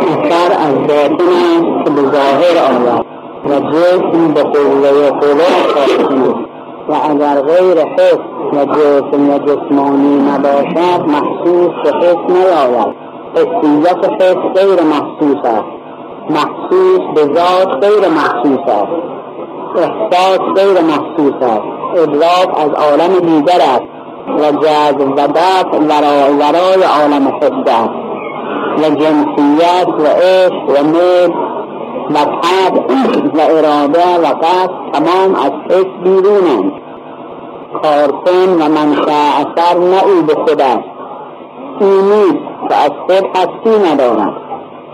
اثر از باطن است که به ظاهر آید و جسم به قوه خواهد و اگر غیر حس و جسم و جسمانی محسوس به حس نیاید حسیت حس غیر محسوس است. محسوس به ذات غیر محسوس است. احساس غیر محسوس است از عالم دیگر است. و جذب و دفع ورای عالم حس است و جنسیت و عشق و میل و طب و اراده و قصد تمام از حس بیرونند. کارکن و منشأ اثر نه او به خود است. او نیست که از خود هستی ندارد.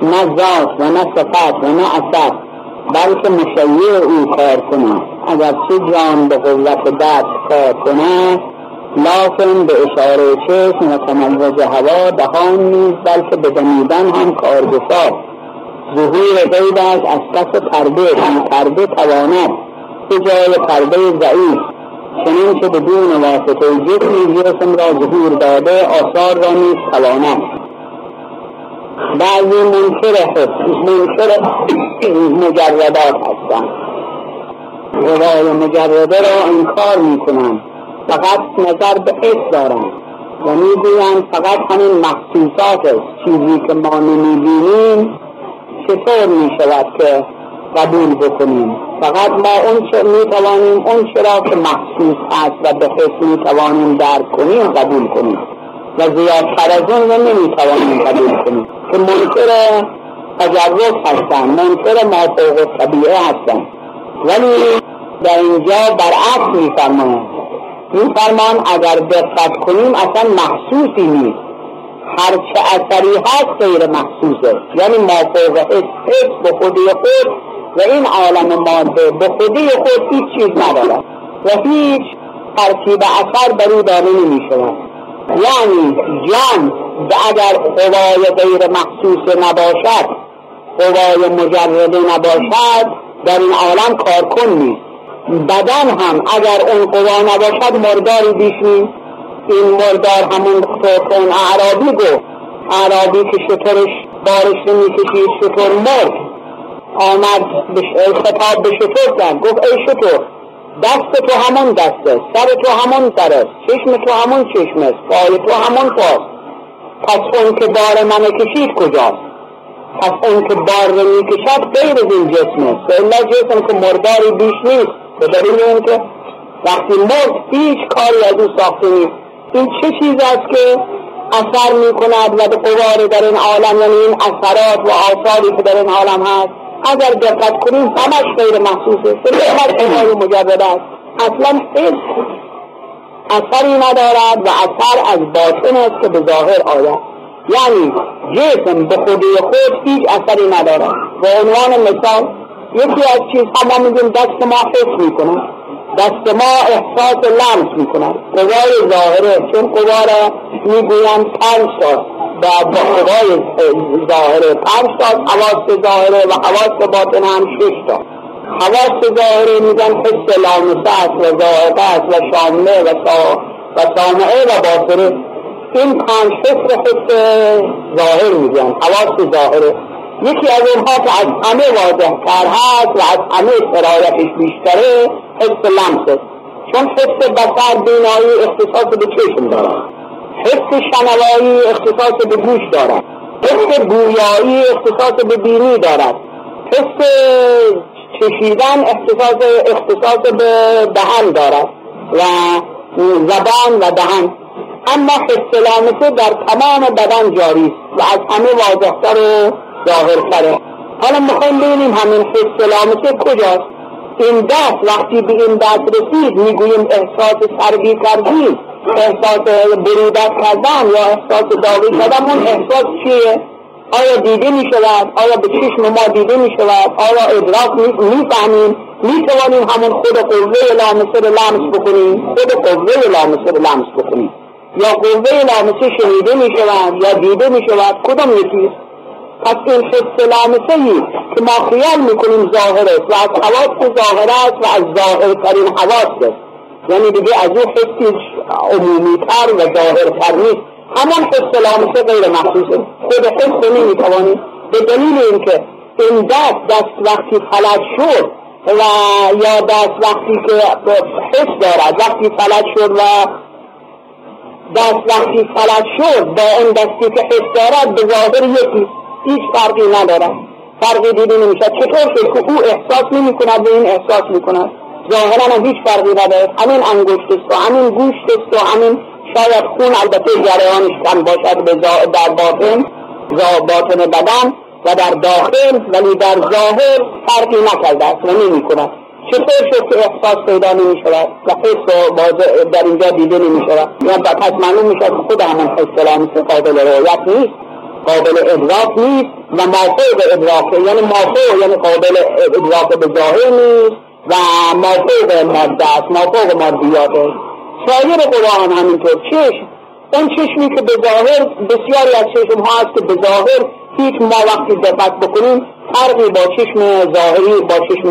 نه ذات و نه صفت و نه اثر بلکه مشیع او کار کند اگر چه جان به قوت دست کار کند لکن به اشاره چشم و تموز هوا دهان نیست بلکه به دمیدن هم کارگشا ظهور غیبش از پس پرده این پرده تواند به جای پرده ضعیف. چنین که بدون واسطه جسمی جسم را ظهور داده آثار را نیز تواند. بعضی منکر منکر مجردات هستند. روای مجرده را انکار می‌کنند. فقط نظر به حس دارند و می‌گویند فقط همین است چیزی که ما نمی‌بینیم چطور می‌شود که قبول بکنیم. فقط ما اون چه می‌توانیم اون چرا که محسوس هست و به حس می‌توانیم درک کنیم قبول کنیم. و زیادتر از اون رو نمی‌توانیم قبول کنیم. که منکر تجرب هستن منکر ما فوق طبیعه هستن. ولی در اینجا برعکس میفرمایند میفرمان اگر دقت کنیم اصلا محسوسی نیست. هرچه اثری هست غیر محسوسه. یعنی ما فوق حس به خودی خود و این عالم ماده به خودی خود هیچ چیز ندارد و هیچ ترتیب اثر بر او داده نمی شود یعنی جان اگر قوای غیر محسوس نباشد قوای مجرده نباشد در این عالم کارکن نیست. بدن هم اگر اون قوا نباشد مرداری بیش نیست این مردار همون کن اعرابی گفت اعرابی که شطرش بارش نمی‌کشید شطور مرد. آمد خطاب به شطور کرد. گفت ای شطور دست تو همون دسته سر تو همون سر است چشم تو همون چشم است پای تو همون پاست پس اون که بار من کشید کجاست؟ پس اون که بار رو می‌کشد غیر این جسم است. الا جسم که مرداری بیش نیست. به دلیل این که وقتی مرد هیچ کاری از او ساخته نیست. این چه چیز است که اثر می کند و به قوار در این عالم یعنی این اثرات و آثاری که در این عالم هست اگر دقت کنیم همش غیر محسوسه هر قوای مجرد است. اصلا هیچ اثری ندارد و اثر از باطن است که به ظاهر آید. یعنی جسم به خودی خود هیچ اثری ندارد. به عنوان مثال یکی از چیزها ما میگیم دست ما حس می‌کنه. دست ما احساس لمس می‌کنن قوای ظاهره چون قوا را می‌گویند پنج تا و با قوای ظاهره پنج تا حواس ظاهره و حواس باطن هم شش تا. حواس ظاهره میگن حس لامسه است و ذائقه است و شامله و, سا و سامعه و باطنه. این پنج حس حس ظاهر میگن. حواس ظاهره یکی از اونها که از همه واضح تر هست و از همه سرایتش بیشتره حس لمسه چون حس بسر بینایی اختصاص به چشم دارد. حس شنوایی اختصاص به گوش دارد. حس بویایی اختصاص به بینی دارد. حس چشیدن اختصاص اختصاص به دهن دارد و زبان و دهن. اما حس لامسه در تمام بدن جاری است و از همه واضحتر و ظاهرتره. حالا می‌خوایم ببینیم همین حس لامسه کجاست. این دست وقتی به این دست رسید می‌گوییم احساس سردی کردیم احساس بریدت کردن یا احساس داغی کردن اون احساس چیه؟ آیا دیده می شود آیا به چشم ما دیده می شود آیا ادراک می فهمیم می توانیم همون خود قوه لامسه رو لمس بکنیم؟ خود قوه لامسه رو لمس بکنیم. یا قوه لامسه شنیده می شود یا دیده می شود کدام یکیست پس این حس لامسه که ما خیال می‌کنیم ظاهر است و از حواس ظاهر است و از ظاهرترین حواس است. یعنی دیگه از او حسی عمومیتر و ظاهرتر نیست. همان حس لامسه غیر محسوسه خود حس نمی‌توانیم. به دلیل اینکه این دست دست وقتی فلج شد و یا دست وقتی که حس دارد وقتی فلج شد و دست وقتی فلج شد با اون دستی که حس دارد به ظاهر یکی هیچ فرقی ندارد فرقی دیده نمی‌شد چطور که او احساس نمی کند به این احساس می کند ظاهرا هم هیچ فرقی نداره. همین انگشت است و همین گوشت است و همین شاید خون البته جریانش کم باشد در باطن باطن بدن و در داخل ولی در ظاهر فرقی نکرده است و نمی کند چطور شد که احساس پیدا نمی شود و حس در اینجا دیده نمی شود یعنی پس معلوم می شود خود همون حس قابل رویت نیست؟ قابل ادراک نیست و مافوق ادراک یعنی مافوق یعنی قابل ادراک به ظاهر نیست و مافوق ماده است مافوق مادیات است. سایر هم همینطور چشم اون چشمی که به ظاهر بسیاری از چشم ها که به ظاهر هیچ ما وقتی دقت بکنیم فرقی با چشم ظاهری با چشم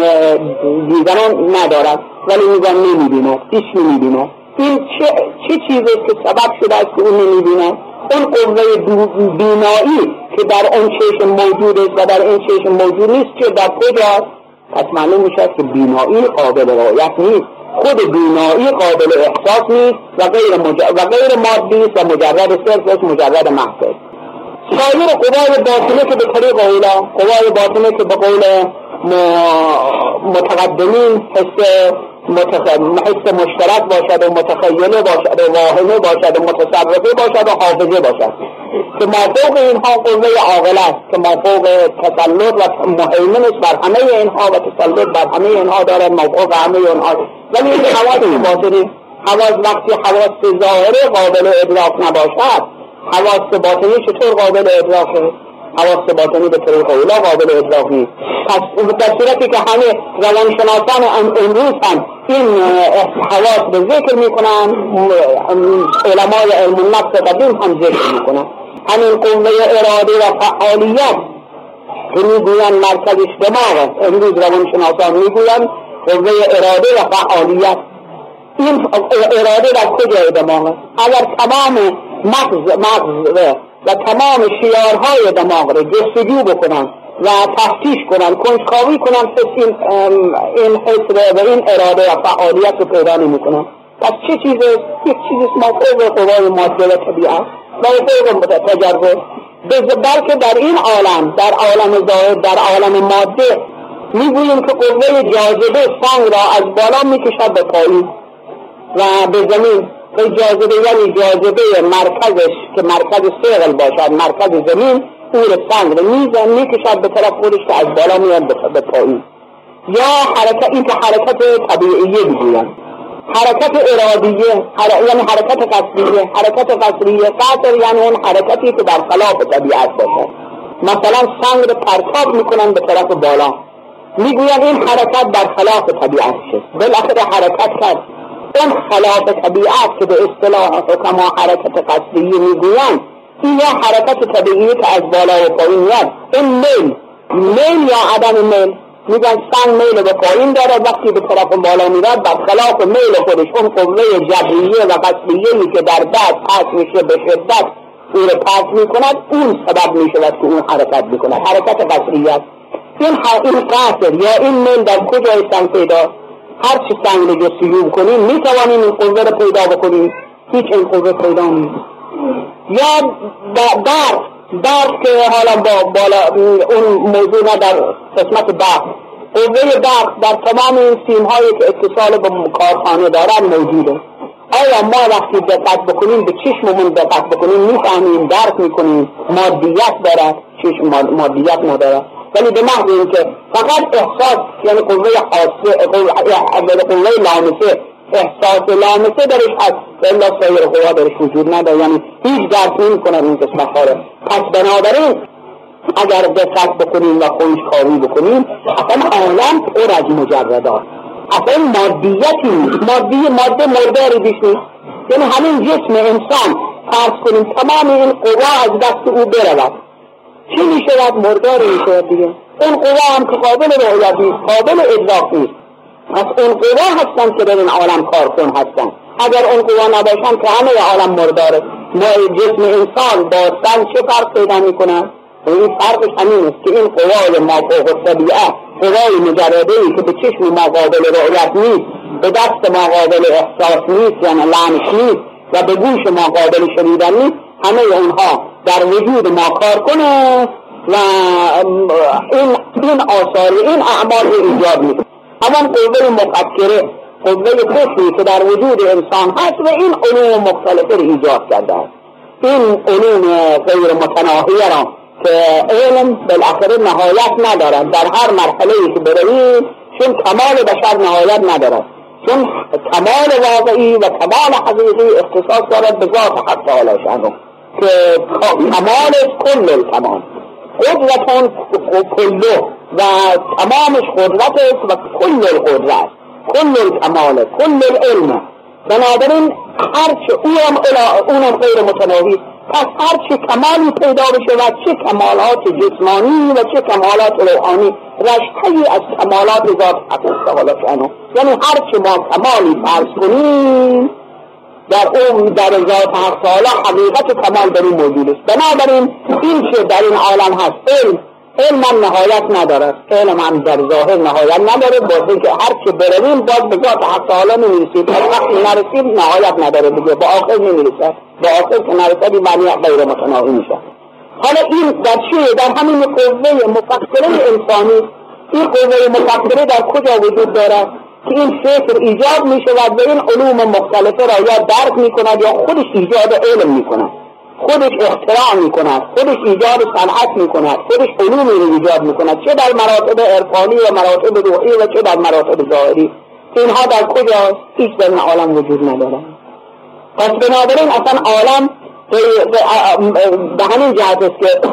دیگران ندارد. ولی میگن نمی‌بیند هیچ نمی‌بیند این چه, چیزی که سبب شده است که اون نمی‌بیند اون قوه بینایی که در اون چشم موجود است و در این چشم موجود نیست که در کجا پس معلوم میشه که بینایی قابل رعایت نیست. خود بینایی قابل احساس نیست و غیر, مج... و غیر مادی است و مجرد صرف مجرد محض سایر قوای باطنه که به طریق اولا قوای باطنه که به قول متقدمین حس حس مشترک باشد و متخیله باشد و واهمه باشد و متصرفه باشد و حافظه باشد. که مافوق اینها قوه عاقل است که مافوق تسلط و مهیمن بر همه اینها و تسلط بر همه اینها دارد مافوق همه اینها. ولی این حواس باطنی حواس وقتی حواس ظاهره قابل ادراک نباشد حواس باطنی چطور قابل ادراکه حواس باطنی به طریق اولا قابل ادراک نیست پس در صورتی که همه روانشناسان امروز هم این حواس به ذکر می‌کنن علمای علم النفس قدیم هم ذکر می‌کنن. همین قوه اراده و فعالیت که می‌گوین مرکزش دماغ امروز روانشناسان می‌گوین قوه اراده و فعالیت. این اراده در کجای دماغ اگر تمام مغز مغز و تمام شیارهای دماغ رو جستجو بکنن و تفتیش کنن کنجکاوی کنن پس این این حس و این اراده و فعالیت رو پیدا نمی‌کنن. پس چه چیزه یک چیزی موقع قوای ماده و طبیعت موقع تجربه بلکه در این عالم در عالم ظاهر در عالم ماده می‌گوییم که قوه جاذبه سنگ را از بالا می‌کشد به پایین و به زمین. به جاذبه یعنی جاذبه مرکزش که مرکز سیغل باشد مرکز زمین او سنگ رو میزن می‌کشد به طرف خودش که از بالا میاد به پایین. یا حرکت این که حرکت طبیعیه می‌گویم. حرکت ارادیه یعنی حرکت قصریه حرکت قصریه قصر یعنی اون حرکتی که در خلاف طبیعت باشد. مثلا سنگ رو پرتاب می‌کنن به طرف بالا. می‌گوین این حرکت در خلاف طبیعت شد. بالاخره حرکت کرد. اون خلاف طبیعت که به اصطلاح حکما حرکت قصدیه می‌گویند این یا حرکت طبیعی که از بالا و پایین میاد. این میل. میل یا عدم میل؟ میگن سنگ میل به پایین داره وقتی به طرف بالا میرد خلاف میل خودش اون قوه جبریه و قصدیه که در بعد پس میشه به شدت او رو پس می‌کند اون سبب می‌شود که اون حرکت می‌کند. حرکت قصریت این این قصر یا این میل در سنگ پیدا؟ هر چی سنگ جستجو کنیم می توانیم این قوه رو پیدا بکنیم. هیچ این قوه پیدا نیست. یا درد درد که حالا با بالا اون موضوع نه در قسمت برق. قوه برق در تمام این سیم هایی که اتصال به کارخانه دارن موجوده. آیا ما وقتی دقت بکنیم به چشممون دقت بکنیم می‌فهمیم درک می‌کنیم مادیت دارد. چشم مادیت ندارد. ولی به محض اینکه فقط احساس یعنی قوه حاسه قوه لامسه احساس لامسه درش هست. الا سایر قوا درش وجود نداره. یعنی هیچ درک نمی کنن این قسمت ها پس بنابراین اگر دقت بکنیم و کاری بکنیم اصلا عالم پر از مجردات. اصلا مادیتی مادی ماده مرداری بیش نیست. یعنی همین جسم انسان فرض کنیم تمام این قوا از دست او برود. چی می شود مردار می شود دیگه. اون قوا هم که قابل رؤیت نیست قابل ادراک نیست. پس اون قوا هستن که در این عالم کار کن هستن. اگر اون قوا نباشن که همه عالم مرداره جسم انسان با سن چه فرق پیدا می‌کنن این فرقش همین است که این قوای ما فوق طبیعه قوای مجرده ای که به چشم ما قابل رؤیت نیست به دست ما قابل احساس نیست یعنی لمس نیست و به گوش ما قابل شنیدن نیست همه اونها در وجود ما کار کنه و این این آثار این اعمال ایجاد نیست همان قوه مفکره قوه فکری که در وجود انسان هست و این علوم مختلفه رو ایجاد کرده است. این علوم غیر متناهیه را که علم بالاخره نهایت ندارد. در هر مرحله ای که بروید چون کمال بشر نهایت ندارد. چون کمال واقعی و کمال حقیقی اختصاص دارد به ذات حق تعالی شانو که کمالش کل الکمال قدرتون کلو و تمامش قدرت است و کل القدرت. کل الکمال کل العلم. بنابراین هرچه اونم, اونم غیر متناهی پس هرچه کمالی پیدا بشه و چه کمالات جسمانی و چه کمالات روحانی. رشتهی از کمالات ذات حق تعالی یعنی هرچه ما کمالی فرض کنیم در اون در ذات حق تعالی حقیقت کمال در این موجود است. بنابراین این چه در این عالم هست. علم علم هم نهایت ندارد. علم هم در ظاهر نهایت نداره با که هر چه برویم باز به ذات حق تعالی نمی‌رسید از وقتی نرسید نهایت نداره دیگه. با آخر نمی‌رسد با آخر که نرسد این معنی غیر متناهی میشه حالا این در چیه در همین قوه مفکره انسانی. این قوه مفکره در کجا وجود دارد؟ که این فکر ایجاد می شود و این علوم مختلفه را یا درک می کند یا خودش ایجاد علم می کند خودش اختراع می کند خودش ایجاد صنعت می کند خودش علومی رو ایجاد می کند چه در مراتب عرفانی و مراتب روحی و چه در مراتب ظاهری. اینها در کجا؟ هیچ در این عالم وجود ندارد پس بنابراین اصلا عالم به همین جهت است که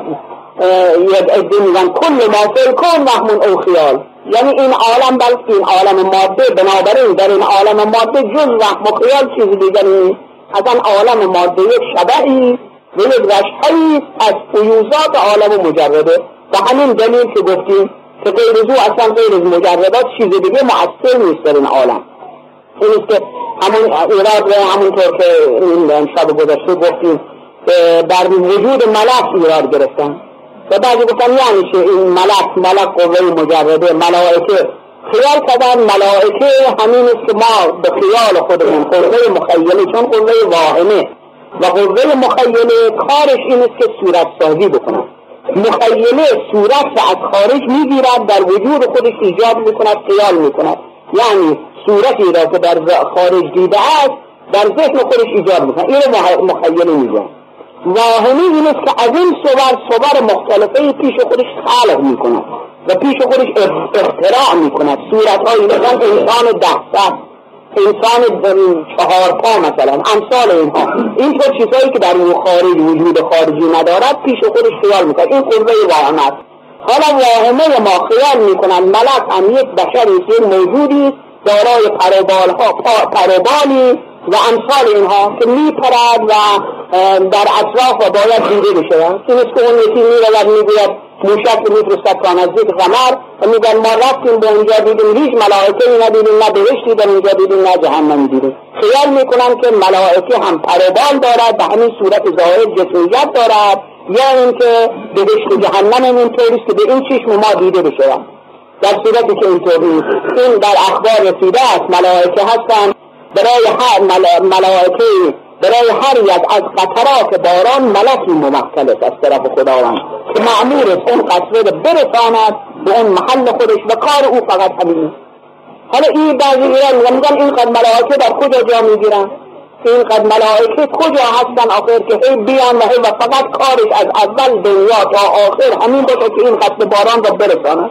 یک عده میگن کل ما فی کن وهمون او خیال یعنی این عالم بلکه این عالم ماده بنابراین در این عالم ماده جز وهم و خیال چیز دیگری اصلا عالم ماده یک شبهی و یک رشتهی از فیوزات عالم مجرده. و همین دلیل که گفتیم که غیر از اصلا غیر از مجردات چیز دیگه مؤثر نیست در این عالم. این است که همون ایراد همونطور که این شب گذشته گفتیم در وجود ملک ایراد گرفتن. و بعضی گفتن یعنی این ملک ملک قوه مجرده ملائکه خیال کردن ملائکه همین است که ما به خیال خودمون قوه مخیله چون قوه واهمه و قوه مخیله کارش این است که صورت سازی بکنن مخیله صورت را از خارج می‌گیرد در وجود خودش ایجاد می‌کند خیال می‌کند یعنی صورتی را که در خارج دیده است در ذهن خودش ایجاد می‌کند این مخیله میگن واهمی این است که از این صور صور مختلفه پیش خودش خلق می‌کند و پیش خودش اختراع می‌کند. صورت های مثلا انسان ده انسان چهار پا مثلا امثال اینها. این طور چیزهایی که در اون خارج وجود خارجی ندارد پیش خودش خیال می‌کند این قربه واهمه است. حالا واهمه ما خیال می‌کنن ملک هم یک بشری است موجودی دارای پروبال ها پروبالی و امثال اینها که میپرد و در اطراف و باید دیده بشه این است که اون یکی می‌رود می‌گوید موشک که میفرستد تا نزدیک قمر و میگن ما رفتیم به اونجا دیدیم هیچ ملائکه ای ندیدیم نه بهشتی در اونجا دیدیم نه جهنم دیدیم. خیال می‌کنن که ملائکه هم پروبال دارد به همین صورت ظاهر جسمیت دارد. یا اینکه بهشت و جهنم اینطوری که به این چشم ما دیده بشه در صورتی که اینطوری این در اخبار رسیده است ملائکه هستند. برای هر ملائکه برای هر یک از قطرات باران ملکی ممثل است از طرف خداوند. که معمور است اون قطره رو برساند به اون محل خودش و کار او فقط همین. حالا این بعضی ایران میگن این قد ملائکه در کجا جا می‌گیرن؟ این قد ملائکه کجا هستن آخر که هی بیان و فقط کارش از اول دنیا تا آخر همین باشه که این قطره باران رو برساند.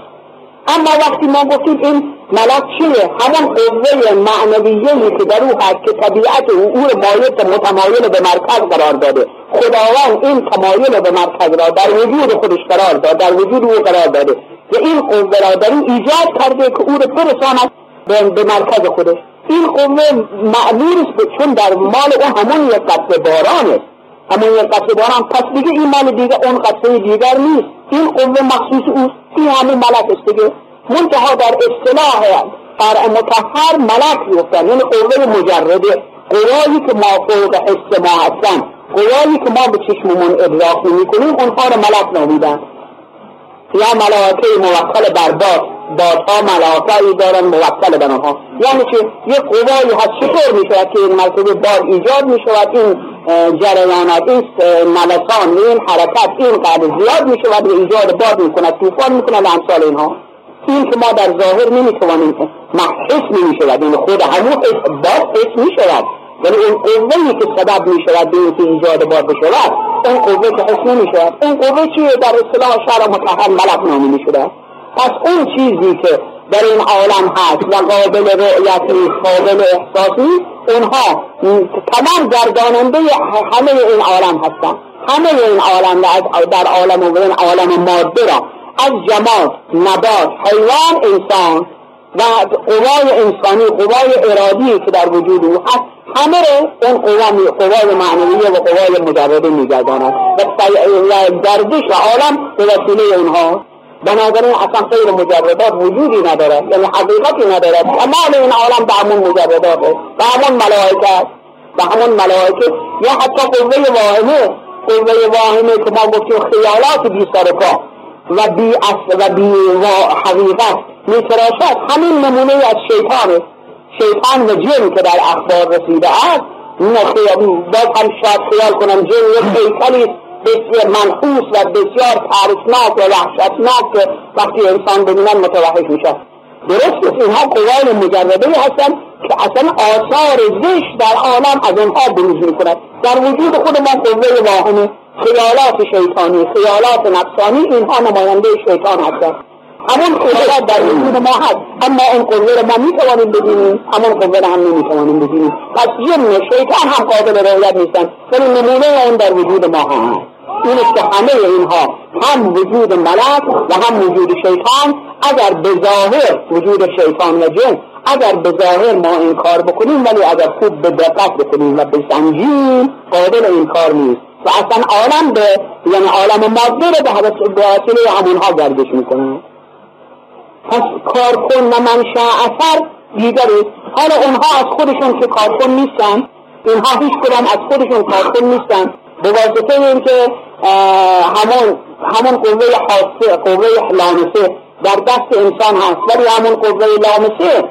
اما وقتی ما گفتیم این ملک چیه همان قوه معنویه که در او هست که طبیعت او او مایل متمایل به مرکز قرار داده. خداوند این تمایل به مرکز را در وجود خودش قرار داد در وجود او قرار داده. و این قوه را در این ایجاد کرده که او رو برساند به مرکز خودش. این قوه معمول است چون در مال او همون یک قطع باران است همون یک قطع باران. پس دیگه این مال دیگه اون قطعه دیگر نیست. این قوه مخصوص اوست. این همون ملک است دیگه. منتها در اصطلاح فرع متحر ملک گفتن یعنی قوه مجرده. قوایی که ما فوق حس ما هستن قوایی که ما به چشممون ادراک نمی‌کنیم اونها رو ملک نامیدن. یا ملائکه موکل بر باد بادها ملائکه دارن موکل بر آنها یعنی که یه قوایی هست چطور می که این مرتبه باد ایجاد می شود این جریانات این نوسان این حرکت این قدر زیاد می شود و ایجاد باد می کند توفان می کند امثال اینها. این که ما در ظاهر نمی توانیم محسوس نمی شود این خود همون حس می شود ولی اون قوهی که سبب می شود به اینکه ایجاد باد بشود اون قوه که حس نمی شود اون قوه چیه؟ در اصطلاح شهر متحل ملک نامی می شود پس اون چیزی که در این عالم هست و قابل رؤیت نیست قابل احساس نیست اونها تمام گرداننده همه این عالم هستن. همه این عالم در عالم و این عالم ماده را از جماعت نبات حیوان انسان و قوای انسانی قوای ارادی که در وجود او هست همه رو اون قوا قوای معنویه و قوای مجرده میگرداند و گردش عالم به وسیله اونها. بنابراین اصلا غیر مجردات وجودی ندارد یعنی حقیقتی ندارد تمام این عالم به همون مجرداته به همون ملائکه به همون ملائکه. یا حتی قوه واهمه قوه واهمه که ما گفتیم خیالات بی سر و بی و بی حقیقت میتراشد همین نمونه از شیطانه شیطان و جن که در اخبار رسیده است باز هم شاید خیال کنم جن یک هیکلی بسیار منحوس و بسیار ترسناک و وحشتناک وقتی انسان ببینن متوحش میشه. درست است اینها قوای مجرده هستن که اصلا آثار زشت در عالم از اونها بروز می‌کند. در وجود خود ما قوه واهمه خیالات شیطانی خیالات نفسانی اینها نماینده شیطان هستند. همون قدرت در وجود ما هست. اما اون قوه رو ما می‌توانیم ببینیم. همون قوه رو هم نمی‌توانیم ببینیم. پس جن شیطان هم قابل رؤیت نیستن. ولی نمونه اون در وجود ما هست. این که همه اینها هم وجود ملک و هم وجود شیطان. اگر به ظاهر وجود شیطان و جن اگر به ظاهر ما این کار بکنیم ولی اگر خوب به دقت بکنیم و بسنجیم قابل این کار نیست. و اصلا عالم به یعنی عالم ماده رو به وسیله همونها گردش می‌کنه. پس کارکن و منشأ اثر دیگری حالا اونها از خودشون که کارکن نیستن اینها هیچ کدام از خودشون کارکن نیستن. به واسطه اینکه همون همون قوه حاسه قوه لامسه در دست انسان هست. ولی همون قوه لامسه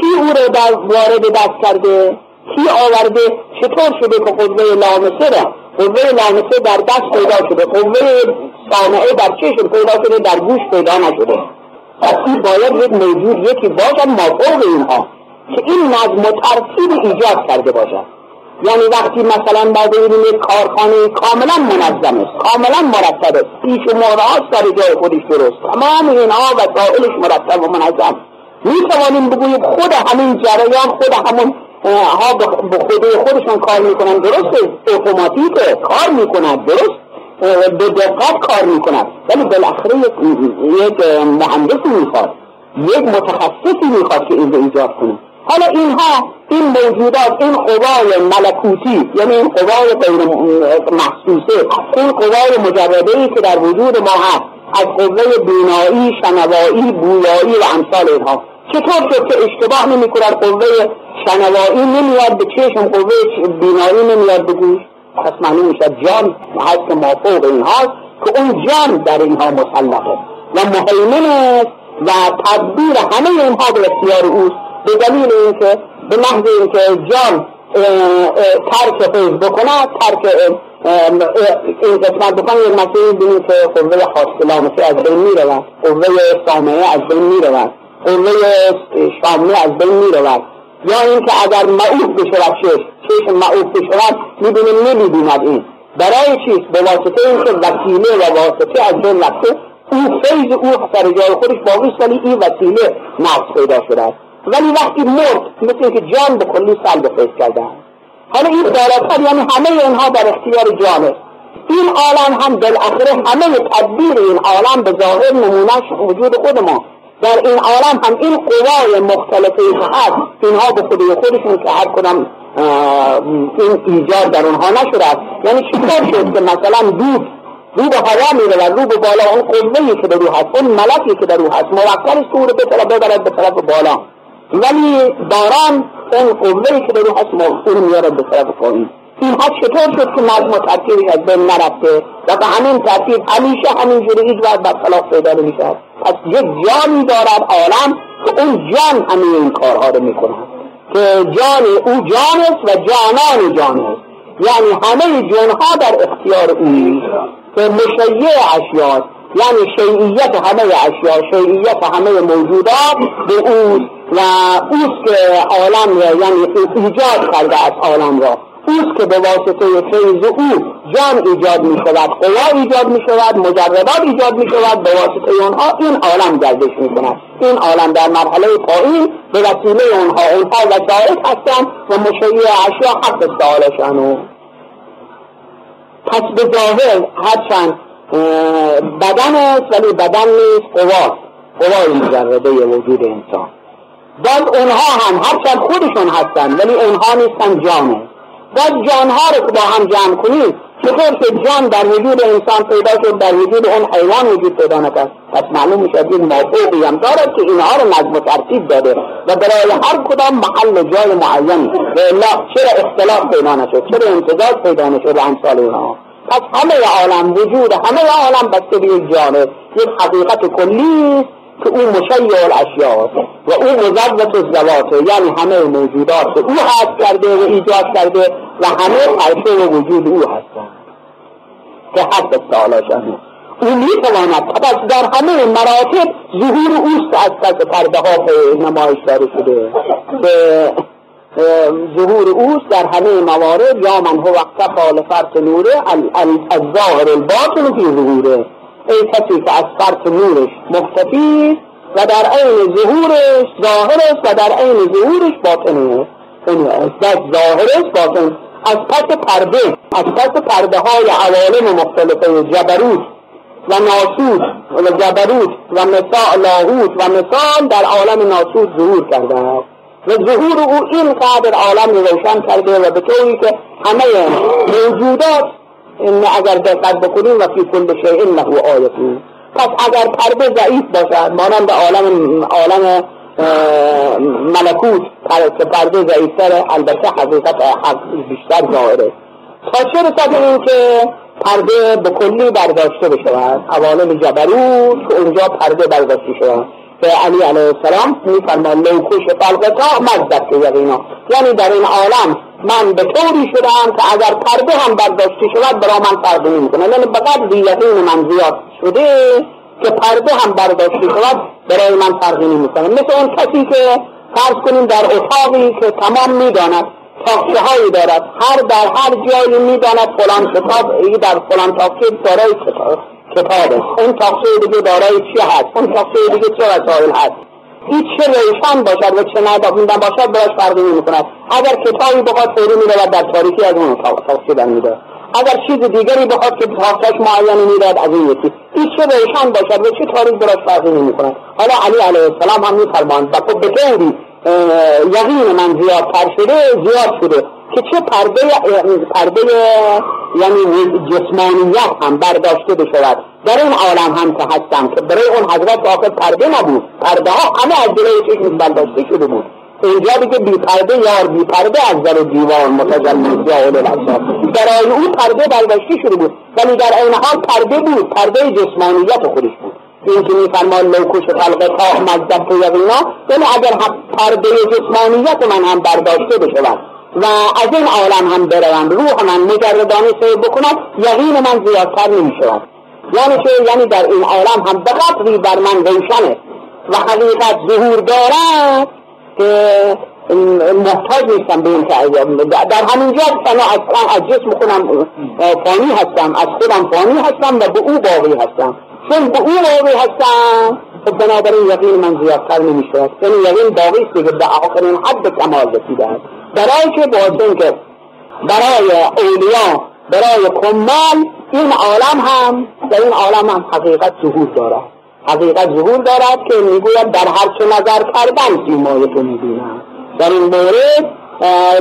کی او رو در وارد دست کرده؟ کی آورده؟ چطور شده که قوه لامسه را قوه لامسه در دست پیدا شده. قوه سامعه در چشم پیدا شده در گوش پیدا نشده. پس باید یک موجود یکی باشد مافوق اینها. که این نظم و ترتیب ایجاد کرده باشد. یعنی وقتی مثلا بعد ببینیم یک کارخانه کاملا منظم است کاملا مرتب است پیش و مهرهاش سر جای خودش درست تمام اینها وسائلش مرتب و منظم. می توانیم بگوییم خود همین جریان خود همون ها به خود خودشون کار می‌کنن درست؟ اتوماتیکه کار می‌کنن درست؟ به دقت کار می‌کنن. ولی بالاخره یک مهندسی می‌خواد یک متخصصی می‌خواد که این رو ایجاد کنه. حالا اینها این موجودات این قوای ملکوتی یعنی این قوای غیر محسوسه این قوای مجرده ای که در وجود ما هست از قوه بینایی شنوایی بویایی و امثال اینها. چطور شد که اشتباه نمی قوه شنوایی نمیاد به چشم قوه بینایی نمیاد به گوش. پس معلوم می‌شد جان هست که مافوق این هاست که اون جان در اینها مسلحه و مهیمن است و تدبیر همه اینها به اختیار اوست. به دلیل اینکه به محض اینکه جان ترک فیض بکنه ترک این قسمت بکنه یک مسئله بینیم که قوه حاصلامسی از بین می‌رود. قوه سامعه از بین می‌رود. قوه شامه از بین می‌رود. یا اینکه اگر معوف بشود چشم چشم معوف بشود می‌بینیم نمی‌بیند این. برای چیست به واسطه اینکه وسیله و واسطه از بین رفته او فیض او سر جای خودش باقی ولی این وسیله نقص پیدا شده است. ولی وقتی مرد مثل اینکه جان به کلی سلب فیض کرده حالا این بالاتر یعنی همه اینها در اختیار جان است این عالم هم بالاخره همه تدبیر این عالم به ظاهر نمونهش وجود خود ما. در این عالم هم این قوای مختلفه که هست. اینها به خودی خودشون که هر کدام این ایجاد در اونها نشده است. یعنی چطور شد که مثلا دود رو به هوا میره و رو به بالا اون قوهی که در رو هست اون ملکی که در هست موکل است رو به طرف ببرد به طرف بالا. ولی باران اون قوهی که در رو هست اون میارد به طرف پایین. اینها چطور شد که نظم و ترتیبی از بین نرفته و به همین ترتیب همیشه همینجوری هیچ وقت خلاف پیدا نمی‌شد پس یک جانی دارد عالم که اون جان همه این کارها رو می‌کند. که جان او جان است و جانان جان است. یعنی همه جنها در اختیار او که مشیع اشیاء یعنی شیعیت همه اشیاء شیعیت همه موجودات به او و اوست که عالم را یعنی ایجاد کرده از عالم را. اوست که به واسطه فیض او جان ایجاد می شود قوا ایجاد می شود مجردات ایجاد می شود به واسطه اونها این عالم گردش می کند این عالم در مرحله پایین به وسیله اونها اونها وسائل هستند و مشیع اشیاء حق استعالشانو پس به ظاهر هرچند بدن است ولی بدن نیست قوا قوای مجرده وجود انسان. باز اونها هم هرچند خودشون هستن ولی اونها نیستن جانه باز جانها رو که با هم جمع کنید چطور که جان در وجود انسان پیدا شد در وجود اون حیوان وجود پیدا نکرد. پس معلوم میشه این موقعی هم دارد که اینها رو نظم و ترتیب داده و برای هر کدام محل جای معین. به الله چرا اختلاف پیدا نشد؟ چرا امتزاج پیدا نشد و امثال اونها پس همه عالم وجود همه عالم بسته به یک جانب یک حقیقت کلی که او مشیع الاشیاء و او مزوت الزواته یعنی همه موجودات او هست کرده و ایجاد کرده و همه پرشه و وجود او هستند. که حد استعالاشان او می‌تواند پس در همه مراتب ظهور اوست از پس پرده ها نمایش داره شده. به ظهور اوست در همه موارد. یا من هو وقت لفرط نوره الظاهر الباطن فی ظهوره. ای کسی که از فرط نورش مختفی و در عین ظهورش ظاهرش و در عین ظهورش باطنه از ظاهرش باطن. از پس پرده از پس پرده های عوالم مختلفه جبروت و ناسود و جبروت و مثال لاهوت و مثال در عالم ناسود ظهور کرده است. و ظهور او این قدر عالم رو روشن کرده و به طوری که همه موجودات این اگر دقت بکنیم و فی کل شیء له آیتی پس اگر پرده ضعیف باشد مانند عالم عالم ملکوت که پرده ضعیفتر البته حقیقت حق بیشتر ظاهره. تا چه رسد این که پرده به کلی برداشته بشود. عوالم جبروت که اونجا پرده برداشته شود. که علی علیه السلام میفرمان لوکوش خلقتا مزدد که یقینا. یعنی در این عالم من به طوری شدم که اگر پرده هم برداشته شود برا من فرق نمی‌کنه. یعنی بقدر یقین من زیاد شده که پرده هم برداشته شود برای من فرقی نمی‌کنه. مثل اون کسی که فرض کنیم در اتاقی که تمام می‌داند تاقچه هایی دارد. هر در هر جایی می‌داند فلان کتاب ای در فلان تاقچه دارای کتاب. کتاب است اون تاقچه دیگه دارای چی هست؟ اون تاقچه دیگه چه وسایل هست؟ هیچ چه روشن باشد و چه ندابیندن باشد براش فرقی نمی کند اگر کتابی بخواد فوری میره و در تاریکی از اون تاقچه در میده اگر چیز دیگری بخواد که تاقچهش معینی می‌داد از این یکی. هیچ چه روشن باشد و چه تاریک براش فرقی نمی کند حالا علی علیه السلام هم میفرماند و خب به طوری یقین من زیادتر شده زیاد شده. که چه پرده پرده یعنی جسمانیت هم برداشته بشود. در این عالم هم که هستم که برای اون حضرت آخر پرده نبود. پرده ها همه از جلوی چشم برداشته شده بود. اینجا دیگه بی پرده یار بی پرده از در دیوان متجمد یا اول برای او پرده برداشته شده بود. ولی در این حال پرده بود پرده جسمانیت خودش این که میفرمان لوکوش خلق تا مزدب تو یقینا یعنی اگر پرده جسمانیت من هم برداشته بشود و از این عالم هم بروم روح من مجردانه سیر بکند یقین من زیادتر نمی شود یعنی چه؟ یعنی در این عالم هم به قدری بر من روشنه و حقیقت ظهور دارد که محتاج نیستم به این در همینجا انا اصلا از جسم خودم فانی هستم از خودم فانی هستم و به او باقی هستم. چون به او باقی هستم خب بنابراین یقین من زیادتر نمی شود یعنی یقین باقی است که به آخرین حد کمال رسیده است. برای که باید که برای اولیا برای کمال این عالم هم در این عالم هم حقیقت ظهور دارد. حقیقت ظهور دارد که می‌گوید در هر چه نظر کردن سیمای تو می‌بینم. در این مورد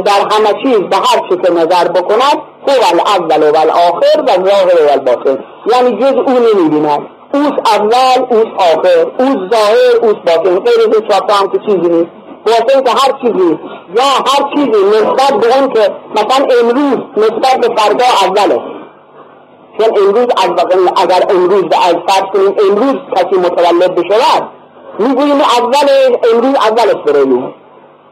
در همه چیز به هر چه که نظر بکند هو الاول و الاخر و ظاهر و الباطن. یعنی جز او نمی‌بیند. اوس اول اوس آخر اوس ظاهر اوس باطن. غیر از هم که چیزی نیست. واسه که هر چیزی یا هر چیزی نسبت به اون که مثلا امروز نسبت به فردا اوله. چون امروز اگر امروز از فرض کنیم امروز کسی متولد بشود می‌گوییم اول امروز اولش برای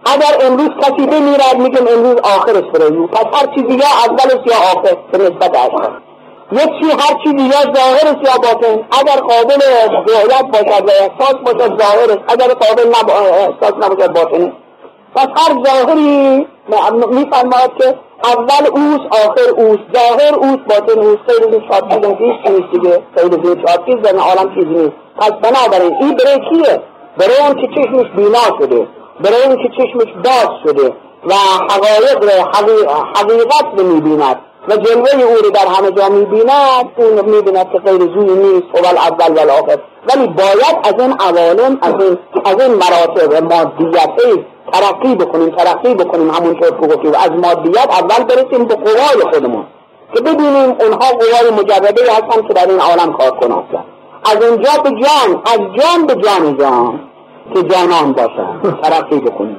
اگر امروز کسی بمیرد میگیم امروز آخرش برای پس هر چیزی یا اولش یا آخر به نسبت اشخاص یک چی هر چیزی یا ظاهرش یا باطن. اگر قابل رویت باشد و احساس باشد ظاهرش. اگر قابل نب... احساس نباشد باطنه پس هر ظاهری میفرماید که اول اوس آخر اوس ظاهر اوس باطن اوس خیلی این شاد چیز نیست دیگه. خیلی این شاد چیز در عالم چیزی نیست. پس بنابراین این برای کیه برای اون که چشمش بینا شده. برای اون که چشمش باز شده و حقایق حقیقت رو می‌بیند و جلوه او رو در همه جا می‌بیند اون می‌بیند که غیر زوی نیست و اول و آخر ولی باید از این عوالم از این از این مراتب مادیت ترقی بکنیم ترقی بکنیم همون که گفتیم از مادیت اول برسیم به قوای خودمون. که ببینیم اونها قوای مجرده هستن که در این عالم کار کنند. از اونجا به جان از جان به جان جان که جانان باشن. ترقی بکنیم.